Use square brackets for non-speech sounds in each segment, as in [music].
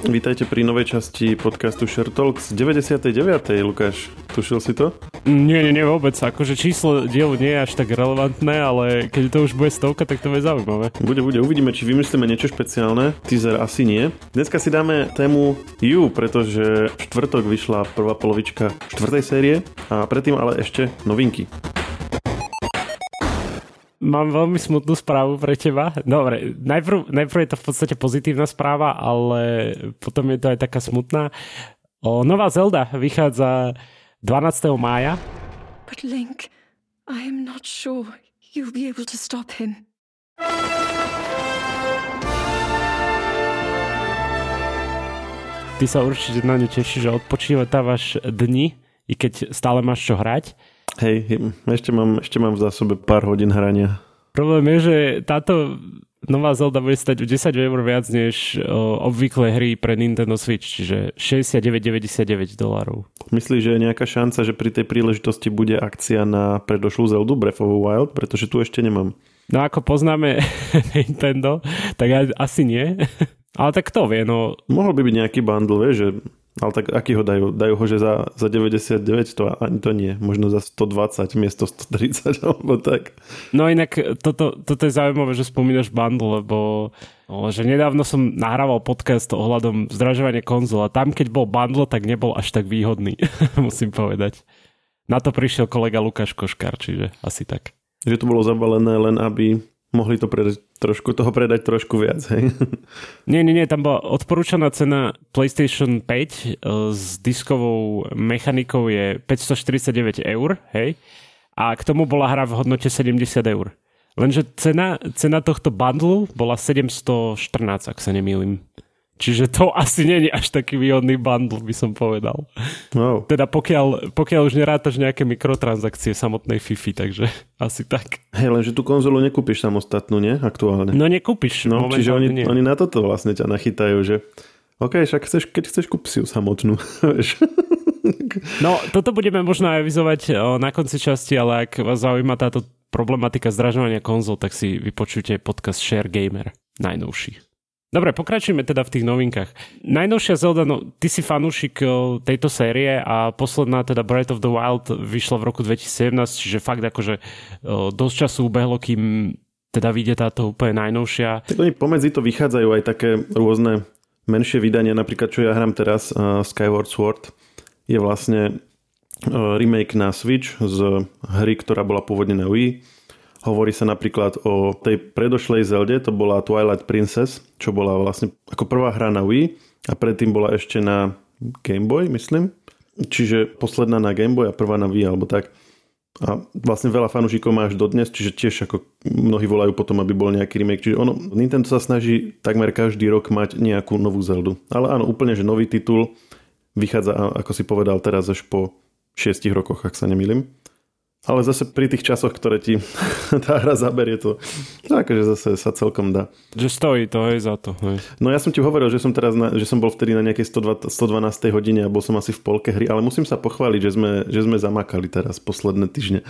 Vítajte pri novej časti podcastu Share Talks 99. Lukáš, tušil si to? Nie, nie, nie vôbec. Akože číslo dielu nie je až tak relevantné, ale keď to už bude stovka, tak to bude zaujímavé. Bude, bude. Uvidíme, či vymyslíme niečo špeciálne. Teaser asi nie. Dneska si dáme tému You, pretože v štvrtok vyšla prvá polovička štvrtej série a predtým ale ešte novinky. Mám veľmi smutnú správu pre teba. Dobre, najprv, najprv je to v podstate pozitívna správa, ale potom je to aj taká smutná. O, nová Zelda vychádza 12. mája. But Link, I am not sure you'll be able to stop him. Ty sa určite na ňu tešíš, že odpočívaš dni, i keď stále máš čo hrať. Hej, ešte mám, ešte mám v zásobe pár hodín hrania. Problém je, že táto nová Zelda bude stať o 10 eur viac než obvyklé hry pre Nintendo Switch, čiže 69,99 dolárov. Myslíš, že je nejaká šanca, že pri tej príležitosti bude akcia na predošlú Zeldu Breath of the Wild? Pretože tu ešte nemám. No ako poznáme [laughs] Nintendo, tak asi nie. [laughs] Ale tak to vie, no. Mohol by byť nejaký bundle, vieš, že ale tak aký ho dajú? Dajú ho, že za, za 99 to ani to nie. Možno za 120 miesto 130 [laughs] alebo tak. No inak toto, toto je zaujímavé, že spomínaš bundle, lebo že nedávno som nahrával podcast ohľadom zdražovania konzola. Tam, keď bol bundle, tak nebol až tak výhodný, [laughs] musím povedať. Na to prišiel kolega Lukáš Koškár, čiže asi tak. Že to bolo zabalené len, aby mohli to predať trošku, toho predať trošku viac, hej? Nie, nie, nie, tam bola odporúčaná cena PlayStation 5 e, s diskovou mechanikou je 549 eur, hej? A k tomu bola hra v hodnote 70 eur. Lenže cena, cena tohto bundlu bola 714, ak sa nemýlim. Čiže to asi není až taký výhodný bundle, by som povedal. Wow. Teda pokiaľ, pokiaľ už nerátaš nejaké mikrotransakcie samotnej FIFI, takže asi tak. Hej, lenže tú konzolu nekúpiš samostatnú, nie? Aktuálne. No nekúpiš. No, čiže oni, nie. oni na toto vlastne ťa nachytajú, že OK, však chceš, keď chceš, kúp si ju samotnú. [laughs] no, toto budeme možno avizovať na konci časti, ale ak vás zaujíma táto problematika zdražovania konzol, tak si vypočujte podcast Share Gamer, najnovší. Dobre, pokračujeme teda v tých novinkách. Najnovšia Zelda, no ty si fanúšik tejto série a posledná teda Breath of the Wild vyšla v roku 2017, čiže fakt akože dosť času ubehlo, kým teda vyjde táto úplne najnovšia. Tak oni pomedzi to vychádzajú aj také rôzne menšie vydania, napríklad čo ja hrám teraz, uh, Skyward Sword, je vlastne uh, remake na Switch z hry, ktorá bola pôvodne na Wii Hovorí sa napríklad o tej predošlej Zelde, to bola Twilight Princess, čo bola vlastne ako prvá hra na Wii a predtým bola ešte na Game Boy, myslím. Čiže posledná na Game Boy a prvá na Wii, alebo tak. A vlastne veľa fanúšikov má až dodnes, čiže tiež ako mnohí volajú potom, aby bol nejaký remake. Čiže ono, Nintendo sa snaží takmer každý rok mať nejakú novú Zeldu. Ale áno, úplne, že nový titul vychádza, ako si povedal teraz, až po 6 rokoch, ak sa nemýlim. Ale zase pri tých časoch, ktoré ti [laughs] tá hra zaberie, to no akože zase sa celkom dá. Že stojí to aj za to. Hej. No ja som ti hovoril, že som teraz na, že som bol vtedy na nejakej 112, 112. hodine a bol som asi v polke hry, ale musím sa pochváliť, že sme, že sme zamakali teraz posledné týždne.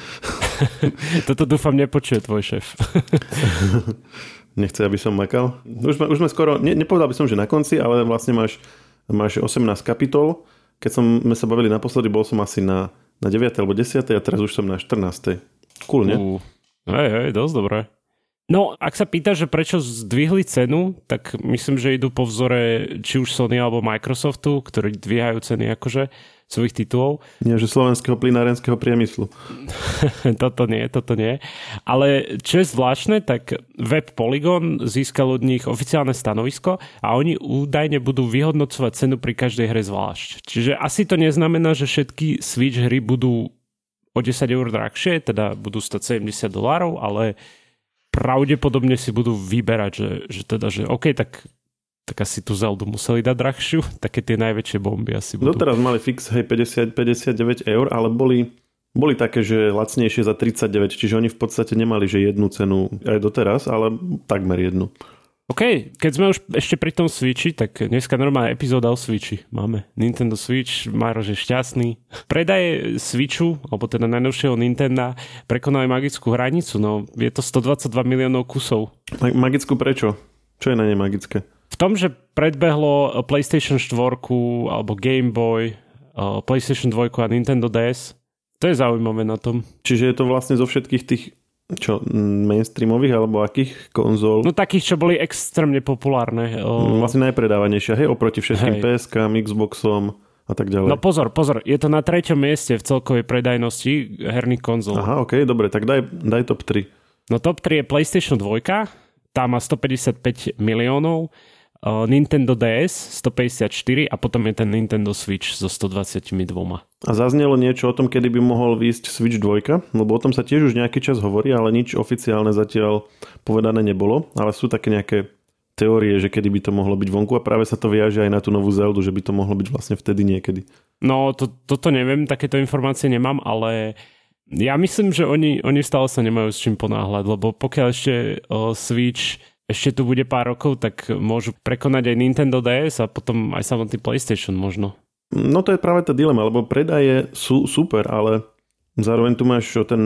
[laughs] Toto dúfam nepočuje tvoj šéf. [laughs] Nechce, aby som makal. Už sme, už sme skoro, ne, nepovedal by som, že na konci, ale vlastne máš, máš 18 kapitol. Keď sme sa bavili naposledy, bol som asi na na 9. alebo 10. a teraz už som na 14. Cool, nie? Uh, hej, hej, dosť dobré. No, ak sa pýta, že prečo zdvihli cenu, tak myslím, že idú po vzore či už Sony alebo Microsoftu, ktorí dvíhajú ceny akože svojich titulov. Nie, že slovenského plinárenského priemyslu. [laughs] toto nie, toto nie. Ale čo je zvláštne, tak web Polygon získal od nich oficiálne stanovisko a oni údajne budú vyhodnocovať cenu pri každej hre zvlášť. Čiže asi to neznamená, že všetky Switch hry budú o 10 eur drahšie, teda budú stať 70 dolárov, ale pravdepodobne si budú vyberať, že, že teda, že OK, tak tak asi tú Zeldu museli dať drahšiu, [laughs] také tie najväčšie bomby asi budú. Doteraz mali fix, hej, 50, 59 eur, ale boli, boli také, že lacnejšie za 39, čiže oni v podstate nemali, že jednu cenu aj doteraz, ale takmer jednu. OK, keď sme už ešte pri tom Switchi, tak dneska normálna epizóda o Switchi máme. Nintendo Switch, Maro je šťastný. Predaje Switchu, alebo teda najnovšieho Nintendo, prekonali magickú hranicu, no je to 122 miliónov kusov. Magickú prečo? Čo je na nej magické? V tom, že predbehlo PlayStation 4 alebo Game Boy, uh, PlayStation 2 a Nintendo DS, to je zaujímavé na tom. Čiže je to vlastne zo všetkých tých čo, mainstreamových alebo akých konzol? No takých, čo boli extrémne populárne. Uh... Vlastne najpredávanejšia, hej, oproti všetkým hej. PSK, Xboxom a tak ďalej. No pozor, pozor, je to na treťom mieste v celkovej predajnosti herných konzol. Aha, ok, dobre, tak daj, daj top 3. No top 3 je PlayStation 2, tá má 155 miliónov, Nintendo DS 154 a potom je ten Nintendo Switch so 122. A zaznelo niečo o tom, kedy by mohol výjsť Switch 2? Lebo o tom sa tiež už nejaký čas hovorí, ale nič oficiálne zatiaľ povedané nebolo. Ale sú také nejaké teórie, že kedy by to mohlo byť vonku a práve sa to viaže aj na tú novú Zeldu, že by to mohlo byť vlastne vtedy niekedy. No, to, toto neviem, takéto informácie nemám, ale ja myslím, že oni, oni stále sa nemajú s čím ponáhľať, lebo pokiaľ ešte o, Switch ešte tu bude pár rokov, tak môžu prekonať aj Nintendo DS a potom aj samotný PlayStation možno. No to je práve tá dilema, lebo predaje sú super, ale zároveň tu máš ten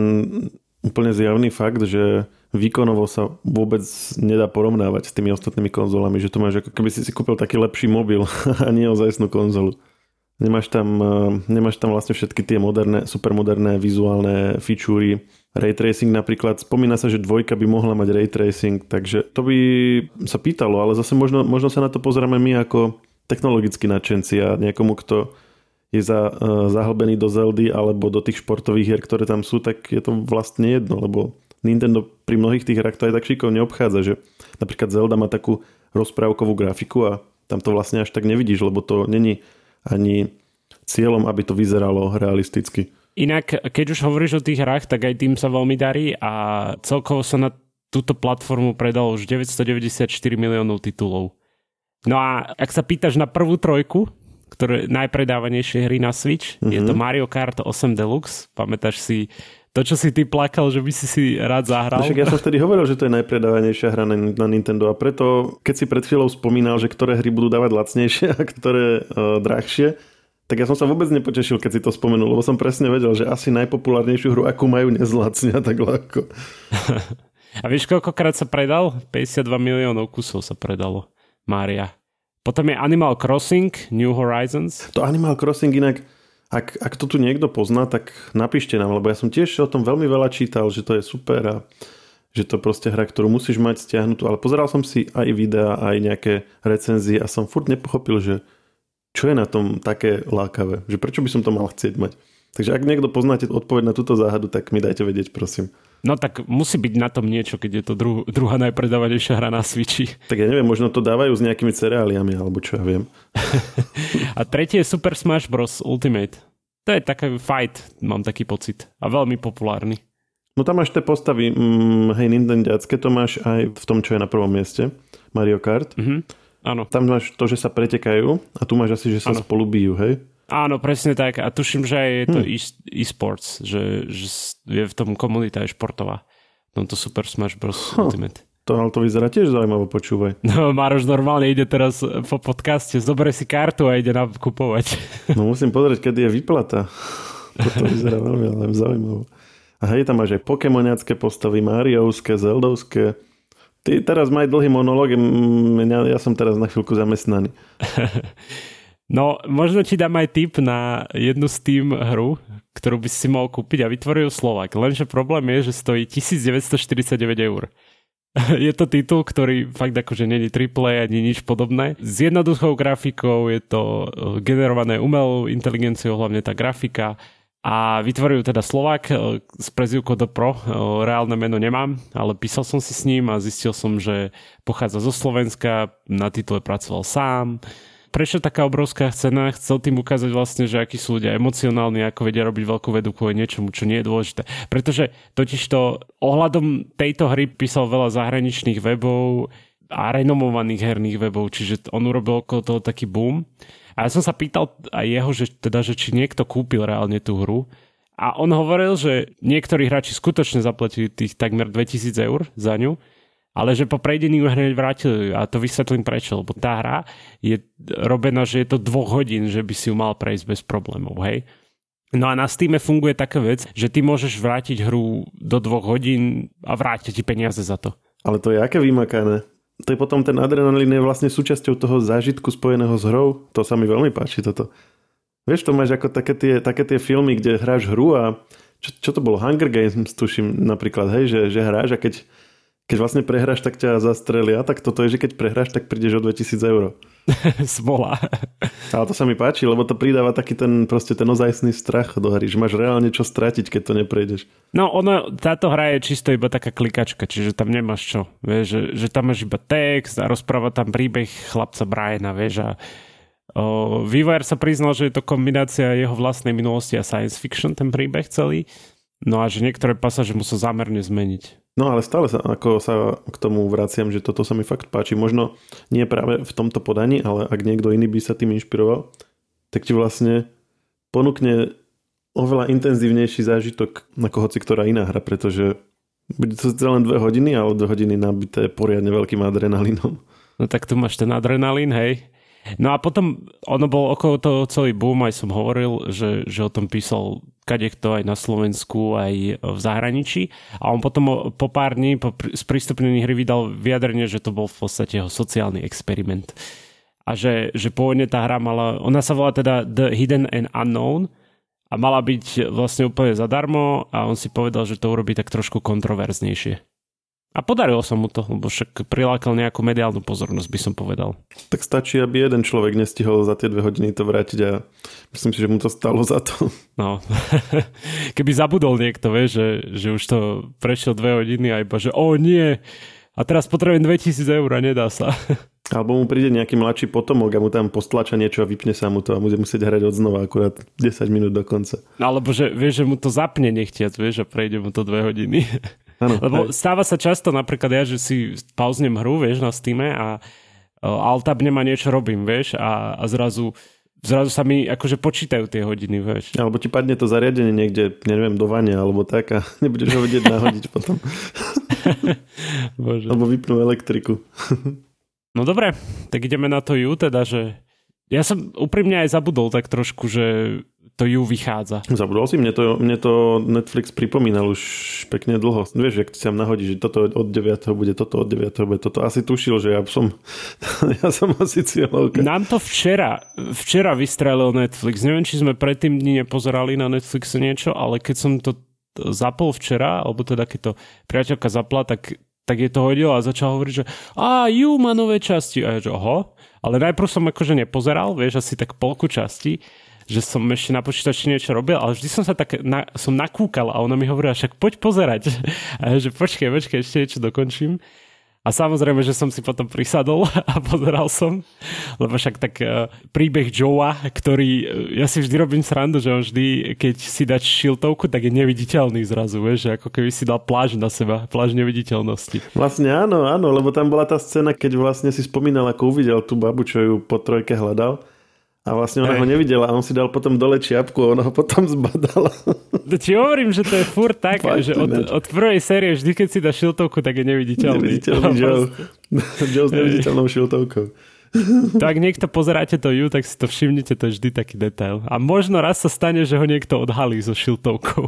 úplne zjavný fakt, že výkonovo sa vôbec nedá porovnávať s tými ostatnými konzolami, že tu máš ako keby si si kúpil taký lepší mobil [laughs] a nie ozajstnú konzolu. Nemáš tam, eh, nemáš tam vlastne všetky tie moderné, supermoderné vizuálne featurey. Ray tracing napríklad, spomína sa, že dvojka by mohla mať ray tracing, takže to by sa pýtalo, ale zase možno, možno sa na to pozeráme my ako technologickí nadšenci a niekomu, kto je za, uh, zahlbený do Zeldy alebo do tých športových hier, ktoré tam sú, tak je to vlastne jedno, lebo Nintendo pri mnohých tých hrách to aj tak šikovne obchádza, že napríklad Zelda má takú rozprávkovú grafiku a tam to vlastne až tak nevidíš, lebo to není ani cieľom, aby to vyzeralo realisticky. Inak, keď už hovoríš o tých hrách, tak aj tým sa veľmi darí a celkovo sa na túto platformu predalo už 994 miliónov titulov. No a ak sa pýtaš na prvú trojku, ktoré najpredávanejšie hry na Switch, mm-hmm. je to mhm. Mario Kart 8 Deluxe. Pamätáš si to, čo si ty plakal, že by si si rád zahral. Však ja som vtedy hovoril, že to je najpredávanejšia hra na, na Nintendo a preto, keď si pred chvíľou spomínal, že ktoré hry budú dávať lacnejšie [laughs] a ktoré uh, drahšie, tak ja som sa vôbec nepotešil, keď si to spomenul, lebo som presne vedel, že asi najpopulárnejšiu hru, akú majú, nezlacnia tak ľahko. [laughs] a vieš, koľkokrát sa predal? 52 miliónov kusov sa predalo. Mária. Potom je Animal Crossing, New Horizons. To Animal Crossing inak ak, ak to tu niekto pozná, tak napíšte nám, lebo ja som tiež o tom veľmi veľa čítal, že to je super a že to proste hra, ktorú musíš mať stiahnutú, ale pozeral som si aj videá, aj nejaké recenzie a som furt nepochopil, že čo je na tom také lákavé, že prečo by som to mal chcieť mať. Takže ak niekto poznáte odpoveď na túto záhadu, tak mi dajte vedieť, prosím. No tak musí byť na tom niečo, keď je to dru- druhá najpredávanejšia hra na Switchi. Tak ja neviem, možno to dávajú s nejakými cereáliami, alebo čo ja viem. [laughs] a tretie je Super Smash Bros. Ultimate. To je taký fight, mám taký pocit. A veľmi populárny. No tam máš tie postavy, mm, hej, Nintendiacké, to máš aj v tom, čo je na prvom mieste. Mario Kart. Mm-hmm. Áno. Tam máš to, že sa pretekajú a tu máš asi, že sa ano. spolu bijú, hej? Áno, presne tak. A tuším, že aj je to hm. e-sports, že, že je v tom komunita aj športová. No to Super Smash Bros. Huh. Ultimate. To, ale to vyzerá tiež zaujímavé, počúvaj. [laughs] No, Maroš normálne ide teraz po podcaste, zoberie si kartu a ide nakupovať. No [laughs] musím pozrieť, kedy je výplata. Toto [laughs] vyzerá veľmi ale zaujímavé. A hej, tam máš aj Pokémoniacké postavy, Mariovské, Zeldovské. Ty teraz maj dlhý monológ, ja som teraz na chvíľku zamestnaný. No, možno ti dám aj tip na jednu Steam hru, ktorú by si mohol kúpiť a vytvoril Slovak. Lenže problém je, že stojí 1949 eur. [laughs] je to titul, ktorý fakt akože není AAA ani nič podobné. S jednoduchou grafikou je to eh, generované umelou inteligenciou, hlavne tá grafika. A vytvoril teda Slovak eh, s prezivkou do Pro. Eh, reálne meno nemám, ale písal som si s ním a zistil som, že pochádza zo Slovenska, na titule pracoval sám prečo taká obrovská cena? Chcel tým ukázať vlastne, že akí sú ľudia emocionálni, ako vedia robiť veľkú vedu kvôli niečomu, čo nie je dôležité. Pretože totiž to ohľadom tejto hry písal veľa zahraničných webov a renomovaných herných webov, čiže on urobil okolo toho taký boom. A ja som sa pýtal aj jeho, že, teda, že či niekto kúpil reálne tú hru. A on hovoril, že niektorí hráči skutočne zaplatili tých takmer 2000 eur za ňu, ale že po prejdení ju hneď vrátili a to vysvetlím prečo, lebo tá hra je robená, že je to dvoch hodín, že by si ju mal prejsť bez problémov, hej. No a na Steam funguje taká vec, že ty môžeš vrátiť hru do dvoch hodín a vrátiť ti peniaze za to. Ale to je aké vymakané? to je potom ten adrenalín je vlastne súčasťou toho zážitku spojeného s hrou. To sa mi veľmi páči toto. Vieš, to máš ako také tie, také tie filmy, kde hráš hru a čo, čo to bolo? Hunger Games, tuším napríklad, hej, že, že hráš a keď, keď vlastne prehráš, tak ťa zastrelia. Tak toto je, že keď prehráš, tak prídeš o 2000 eur. Smola. Ale to sa mi páči, lebo to pridáva taký ten, proste ten ozajstný strach do hry, že máš reálne čo stratiť, keď to neprejdeš. No ono, táto hra je čisto iba taká klikačka, čiže tam nemáš čo. Vieš, že, že tam máš iba text a rozpráva tam príbeh chlapca Briana, vieš, a o, vývojár sa priznal, že je to kombinácia jeho vlastnej minulosti a science fiction, ten príbeh celý. No a že niektoré pasáže musel zámerne zmeniť. No ale stále sa, ako sa k tomu vraciam, že toto sa mi fakt páči. Možno nie práve v tomto podaní, ale ak niekto iný by sa tým inšpiroval, tak ti vlastne ponúkne oveľa intenzívnejší zážitok ako hoci ktorá iná hra, pretože bude to len dve hodiny, ale dve hodiny nabité poriadne veľkým adrenalínom. No tak tu máš ten adrenalín, hej. No a potom ono bol okolo toho celý boom, aj som hovoril, že, že o tom písal kadekto aj na Slovensku, aj v zahraničí. A on potom po pár dní po sprístupnení hry vydal vyjadrenie, že to bol v podstate jeho sociálny experiment. A že, že pôvodne tá hra mala, ona sa volá teda The Hidden and Unknown a mala byť vlastne úplne zadarmo a on si povedal, že to urobí tak trošku kontroverznejšie. A podarilo sa mu to, lebo však prilákal nejakú mediálnu pozornosť, by som povedal. Tak stačí, aby jeden človek nestihol za tie dve hodiny to vrátiť a myslím si, že mu to stalo za to. No, [laughs] keby zabudol niekto, vie, že, že už to prešiel dve hodiny a iba, že o nie, a teraz potrebujem 2000 eur a nedá sa. [laughs] Alebo mu príde nejaký mladší potomok a mu tam postlača niečo a vypne sa mu to a bude musieť hrať od znova akurát 10 minút do konca. No, alebo že vieš, že mu to zapne nechtiac, vieš, a prejde mu to dve hodiny. [laughs] Ano, Lebo hej. stáva sa často napríklad ja, že si pauznem hru, vieš, na Steam a altabnem a niečo robím, vieš, a, a zrazu zrazu sa mi akože počítajú tie hodiny, vieš. Alebo ti padne to zariadenie niekde, neviem, do vania, alebo tak a [laughs] nebudeš ho vedieť nahodiť potom. [laughs] Bože. Alebo vypnú elektriku. no dobre, tak ideme na to ju, teda, že ja som úprimne aj zabudol tak trošku, že to ju vychádza. Zabudol si, mne to, mne to Netflix pripomínal už pekne dlho. Vieš, ak si tam nahodí, že toto od 9. bude, toto od 9. bude, toto asi tušil, že ja som, [laughs] ja som asi cieľovka. Nám to včera, včera vystrelil Netflix. Neviem, či sme predtým dni nepozerali na Netflixe niečo, ale keď som to zapol včera, alebo teda keď to priateľka zapla, tak tak je to hodil a začal hovoriť, že a ju má nové časti. A ja že oho. Ale najprv som akože nepozeral, vieš, asi tak polku časti že som ešte na počítači niečo robil, ale vždy som sa tak na, som nakúkal a ona mi hovorila, však poď pozerať. [laughs] A že počkej, počkej, ešte niečo dokončím. A samozrejme, že som si potom prisadol [laughs] a pozeral som, lebo však tak uh, príbeh Joea, ktorý, uh, ja si vždy robím srandu, že on vždy, keď si dať šiltovku, tak je neviditeľný zrazu, vieš, že ako keby si dal pláž na seba, pláž neviditeľnosti. Vlastne áno, áno, lebo tam bola tá scéna, keď vlastne si spomínal, ako uvidel tú babu, čo ju po trojke hľadal a vlastne ona Ej. ho nevidela a on si dal potom dole čiapku a ona ho potom [laughs] zbadala. Ti hovorím, že to je furt tak, Fakt, že od, od prvej série vždy, keď si dá šiltovku, tak je neviditeľný. Neviditeľný Joe. Joe [laughs] s neviditeľnou šiltovkou. Tak niekto pozeráte to ju, tak si to všimnite, to je vždy taký detail. A možno raz sa stane, že ho niekto odhalí so šiltovkou.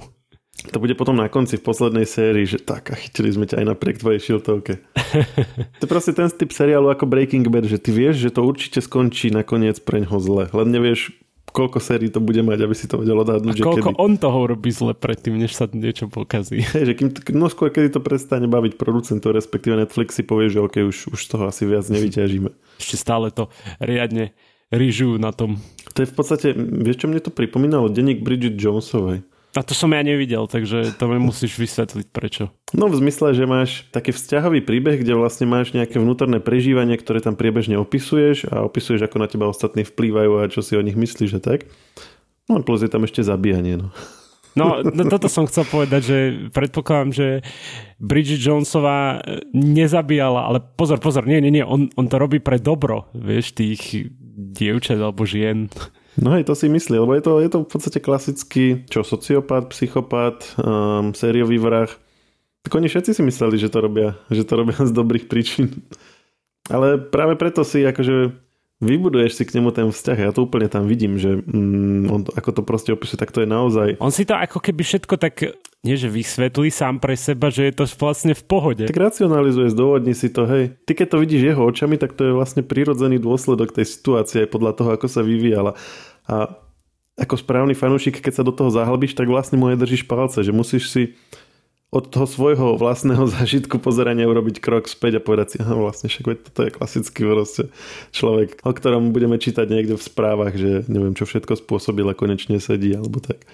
To bude potom na konci v poslednej sérii, že tak a chytili sme ťa aj napriek tvojej šiltovke. [laughs] to je proste ten typ seriálu ako Breaking Bad, že ty vieš, že to určite skončí nakoniec preňho zle. Len nevieš, koľko sérií to bude mať, aby si to vedel odhadnúť. A koľko kedy... on toho robí zle predtým, než sa niečo pokazí. Hej, že kým, no skôr, kedy to prestane baviť producentov, respektíve Netflix si povie, že OK, už, už toho asi viac nevyťažíme. [laughs] Ešte stále to riadne ryžujú na tom. To je v podstate, vieš čo mne to pripomínalo? Denník Bridget Jonesovej. A to som ja nevidel, takže to mi musíš vysvetliť prečo. No v zmysle, že máš taký vzťahový príbeh, kde vlastne máš nejaké vnútorné prežívanie, ktoré tam priebežne opisuješ a opisuješ, ako na teba ostatní vplývajú a čo si o nich myslíš a tak. No plus je tam ešte zabíjanie. No. No, no toto som chcel povedať, že predpokladám, že Bridget Jonesová nezabíjala, ale pozor, pozor, nie, nie, nie, on, on to robí pre dobro, vieš, tých dievčat alebo žien. No hej, to si myslí, lebo je to, je to v podstate klasický, čo, sociopat, psychopat, um, sériový vrah. Tak oni všetci si mysleli, že to robia, že to robia z dobrých príčin. Ale práve preto si akože vybuduješ si k nemu ten vzťah. Ja to úplne tam vidím, že mm, on, ako to proste opisuje, tak to je naozaj... On si to ako keby všetko tak, nie že vysvetlí sám pre seba, že je to vlastne v pohode. Tak racionalizuje, zdôvodní si to, hej. Ty keď to vidíš jeho očami, tak to je vlastne prirodzený dôsledok tej situácie aj podľa toho, ako sa vyvíjala. A ako správny fanúšik, keď sa do toho zahlbíš, tak vlastne mu držíš palce, že musíš si od toho svojho vlastného [laughs] zážitku pozerania urobiť krok späť a povedať si, aha, vlastne však toto je klasický proste človek, o ktorom budeme čítať niekde v správach, že neviem, čo všetko spôsobil a konečne sedí, alebo tak.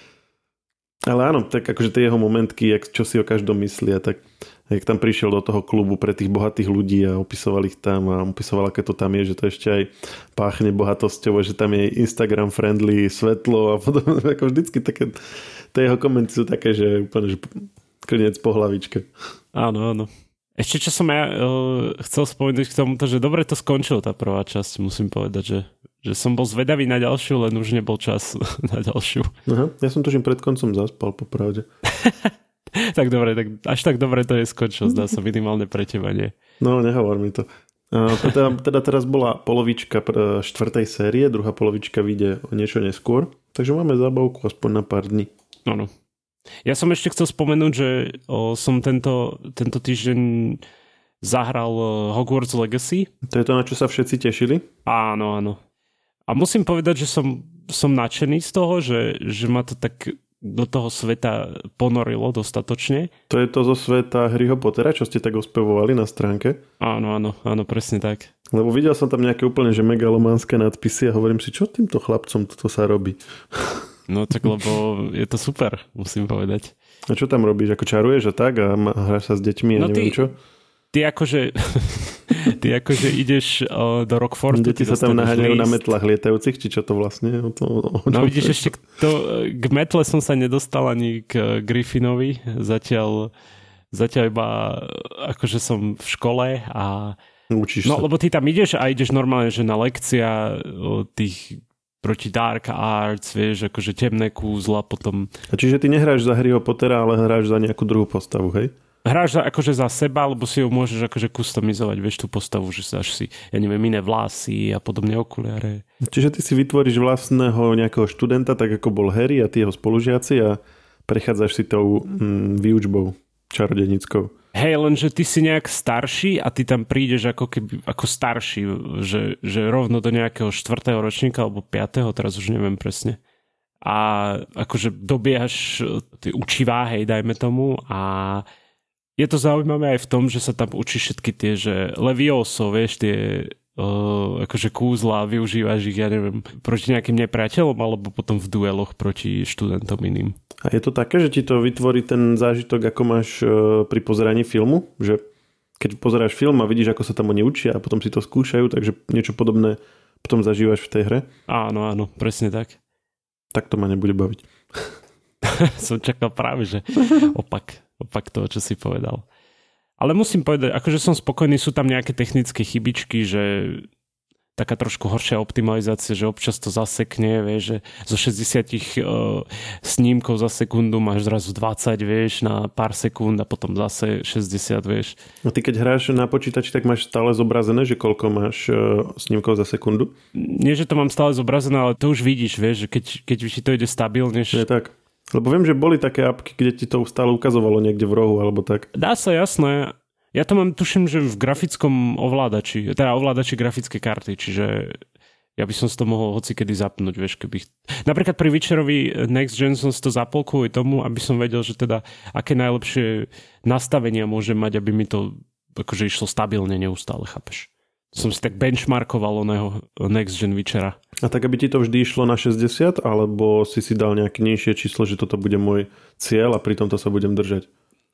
Ale áno, tak akože tie jeho momentky, jak, čo si o každom myslia, tak jak tam prišiel do toho klubu pre tých bohatých ľudí a opisoval ich tam a opisoval, aké to tam je, že to ešte aj páchne bohatosťou, že tam je Instagram friendly, svetlo a podobne, [laughs] ako vždycky také, tie jeho komenty sú také, že úplne, že Klinec po hlavičke. Áno, áno. Ešte čo som ja uh, chcel spomenúť k tomuto, že dobre to skončilo tá prvá časť, musím povedať, že, že som bol zvedavý na ďalšiu, len už nebol čas [laughs] na ďalšiu. Aha, ja som tuším pred koncom zaspal, popravde. [laughs] tak dobre, tak až tak dobre to neskončilo, zdá sa minimálne pre teba, nie? No, nehovor mi to. Uh, teda, teda teraz bola polovička štvrtej série, druhá polovička vyjde o niečo neskôr, takže máme zábavku aspoň na pár dní. Áno. Ja som ešte chcel spomenúť, že o, som tento, tento týždeň zahral Hogwarts Legacy. To je to, na čo sa všetci tešili? Áno, áno. A musím povedať, že som, som nadšený z toho, že, že ma to tak do toho sveta ponorilo dostatočne. To je to zo sveta Harryho Pottera, čo ste tak ospevovali na stránke? Áno, áno, áno, presne tak. Lebo videl som tam nejaké úplne že megalománske nadpisy a hovorím si, čo týmto chlapcom toto sa robí? No tak lebo je to super, musím povedať. A čo tam robíš? Ako čaruješ a tak a hráš sa s deťmi a no neviem ty, čo? Ty akože, [laughs] ty akože ideš do Rockfortu. Deti sa tam naháňajú na metlách lietajúcich, či čo to vlastne? To, no vidíš, ešte to, k metle som sa nedostal ani k Griffinovi. Zatiaľ, zatiaľ iba akože som v škole a Učíš no, sa. lebo ty tam ideš a ideš normálne, že na lekcia tých proti dark arts, vieš, akože temné kúzla potom. A čiže ty nehráš za Harryho Pottera, ale hráš za nejakú druhú postavu, hej? Hráš za, akože za seba, alebo si ho môžeš akože customizovať, vieš, tú postavu, že sa si, ja neviem, iné vlasy a podobne okuliare. Čiže ty si vytvoríš vlastného nejakého študenta, tak ako bol Harry a tí jeho spolužiaci a prechádzaš si tou mm, výučbou čarodenickou. Hej, lenže ty si nejak starší a ty tam prídeš ako keby ako starší, že, že rovno do nejakého štvrtého ročníka alebo piatého, teraz už neviem presne. A akože dobiehaš ty učivá, hej, dajme tomu a je to zaujímavé aj v tom, že sa tam učí všetky tie, že levioso, vieš, tie uh, akože kúzla, využívaš ich, ja neviem, proti nejakým nepriateľom alebo potom v dueloch proti študentom iným. A je to také, že ti to vytvorí ten zážitok, ako máš e, pri pozeraní filmu? Že keď pozeráš film a vidíš, ako sa tam oni učia a potom si to skúšajú, takže niečo podobné potom zažívaš v tej hre? Áno, áno, presne tak. Tak to ma nebude baviť. [laughs] Som čakal práve, že [laughs] opak, opak toho, čo si povedal. Ale musím povedať, akože som spokojný, sú tam nejaké technické chybičky, že taká trošku horšia optimalizácia, že občas to zasekne, vieš, že zo 60 uh, snímkov za sekundu máš zrazu 20, vieš, na pár sekúnd a potom zase 60, vieš. A ty keď hráš na počítači, tak máš stále zobrazené, že koľko máš uh, snímkov za sekundu? Nie, že to mám stále zobrazené, ale to už vidíš, vieš, že keď, keď ti to ide stabilne. Je tak. Lebo viem, že boli také apky, kde ti to stále ukazovalo niekde v rohu alebo tak. Dá sa, jasné. Ja to mám, tuším, že v grafickom ovládači, teda ovládači grafické karty, čiže ja by som si to mohol hoci kedy zapnúť, vieš, keby... Napríklad pri Witcherovi Next Gen som si to zapol kvôli tomu, aby som vedel, že teda aké najlepšie nastavenia môžem mať, aby mi to akože išlo stabilne neustále, chápeš? Som si tak benchmarkoval oného Next Gen Witchera. A tak, aby ti to vždy išlo na 60, alebo si si dal nejaké nižšie číslo, že toto bude môj cieľ a pri tomto sa budem držať?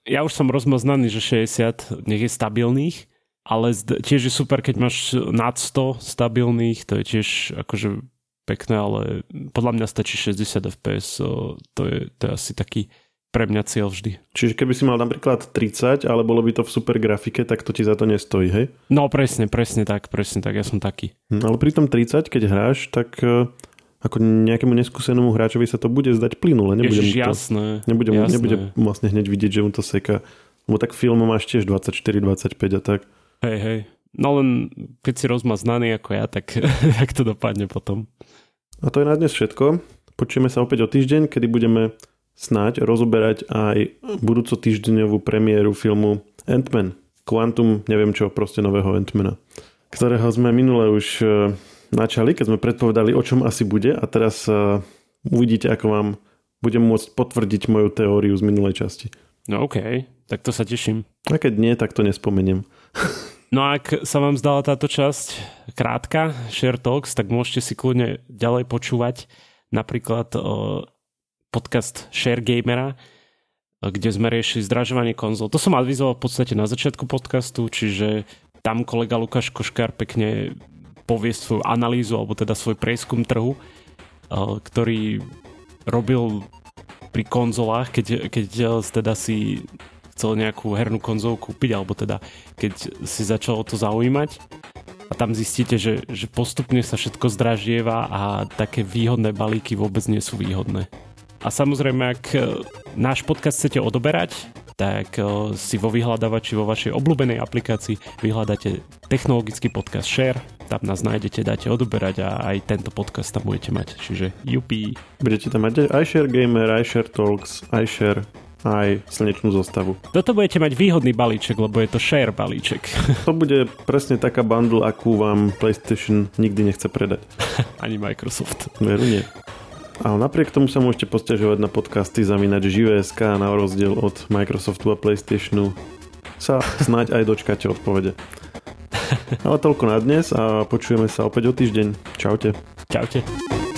ja už som rozmaznaný, že 60 nech je stabilných, ale tiež je super, keď máš nad 100 stabilných, to je tiež akože pekné, ale podľa mňa stačí 60 fps, to je, to je asi taký pre mňa cieľ vždy. Čiže keby si mal napríklad 30, ale bolo by to v super grafike, tak to ti za to nestojí, hej? No presne, presne tak, presne tak, ja som taký. Hm, ale pri tom 30, keď hráš, tak e, ako nejakému neskúsenému hráčovi sa to bude zdať plynule. Nebude Ježiš, jasné, nebude, jasné. nebude vlastne hneď vidieť, že mu to seka. Lebo tak film máš tiež 24, 25 a tak. Hej, hej. No len keď si rozmaznaný ako ja, tak, [laughs] tak to dopadne potom. A to je na dnes všetko. Počujeme sa opäť o týždeň, kedy budeme snáď rozoberať aj budúco týždňovú premiéru filmu Ant-Man. Quantum, neviem čo, proste nového Ant-Mana. Ktorého sme minule už e, načali, keď sme predpovedali, o čom asi bude a teraz uh, uvidíte, ako vám budem môcť potvrdiť moju teóriu z minulej časti. No OK, tak to sa teším. A keď nie, tak to nespomeniem. [laughs] No a ak sa vám zdala táto časť krátka, Share Talks, tak môžete si kľudne ďalej počúvať napríklad o, podcast Share Gamera, kde sme riešili zdražovanie konzol. To som advizoval v podstate na začiatku podcastu, čiže tam kolega Lukáš Koškár pekne povie svoju analýzu, alebo teda svoj prieskum trhu, ktorý robil pri konzolách, keď, keď teda si chcel nejakú hernú konzolu kúpiť, alebo teda keď si začal o to zaujímať a tam zistíte, že, že postupne sa všetko zdražieva a také výhodné balíky vôbec nie sú výhodné. A samozrejme, ak e, náš podcast chcete odoberať, tak e, si vo vyhľadávači vo vašej obľúbenej aplikácii vyhľadáte technologický podcast Share, tam nás nájdete, dáte odoberať a aj tento podcast tam budete mať. Čiže jupi. Budete tam mať aj Share Gamer, aj Share Talks, aj Share aj slnečnú zostavu. Toto budete mať výhodný balíček, lebo je to share balíček. [laughs] To bude presne taká bundle, akú vám PlayStation nikdy nechce predať. Ani Microsoft. Veru nie. Ale napriek tomu sa môžete postiažovať na podcasty zamínať živé.sk na rozdiel od Microsoftu a PlayStationu sa snáď aj dočkáte odpovede. Ale toľko na dnes a počujeme sa opäť o týždeň. Čaute. Čaute.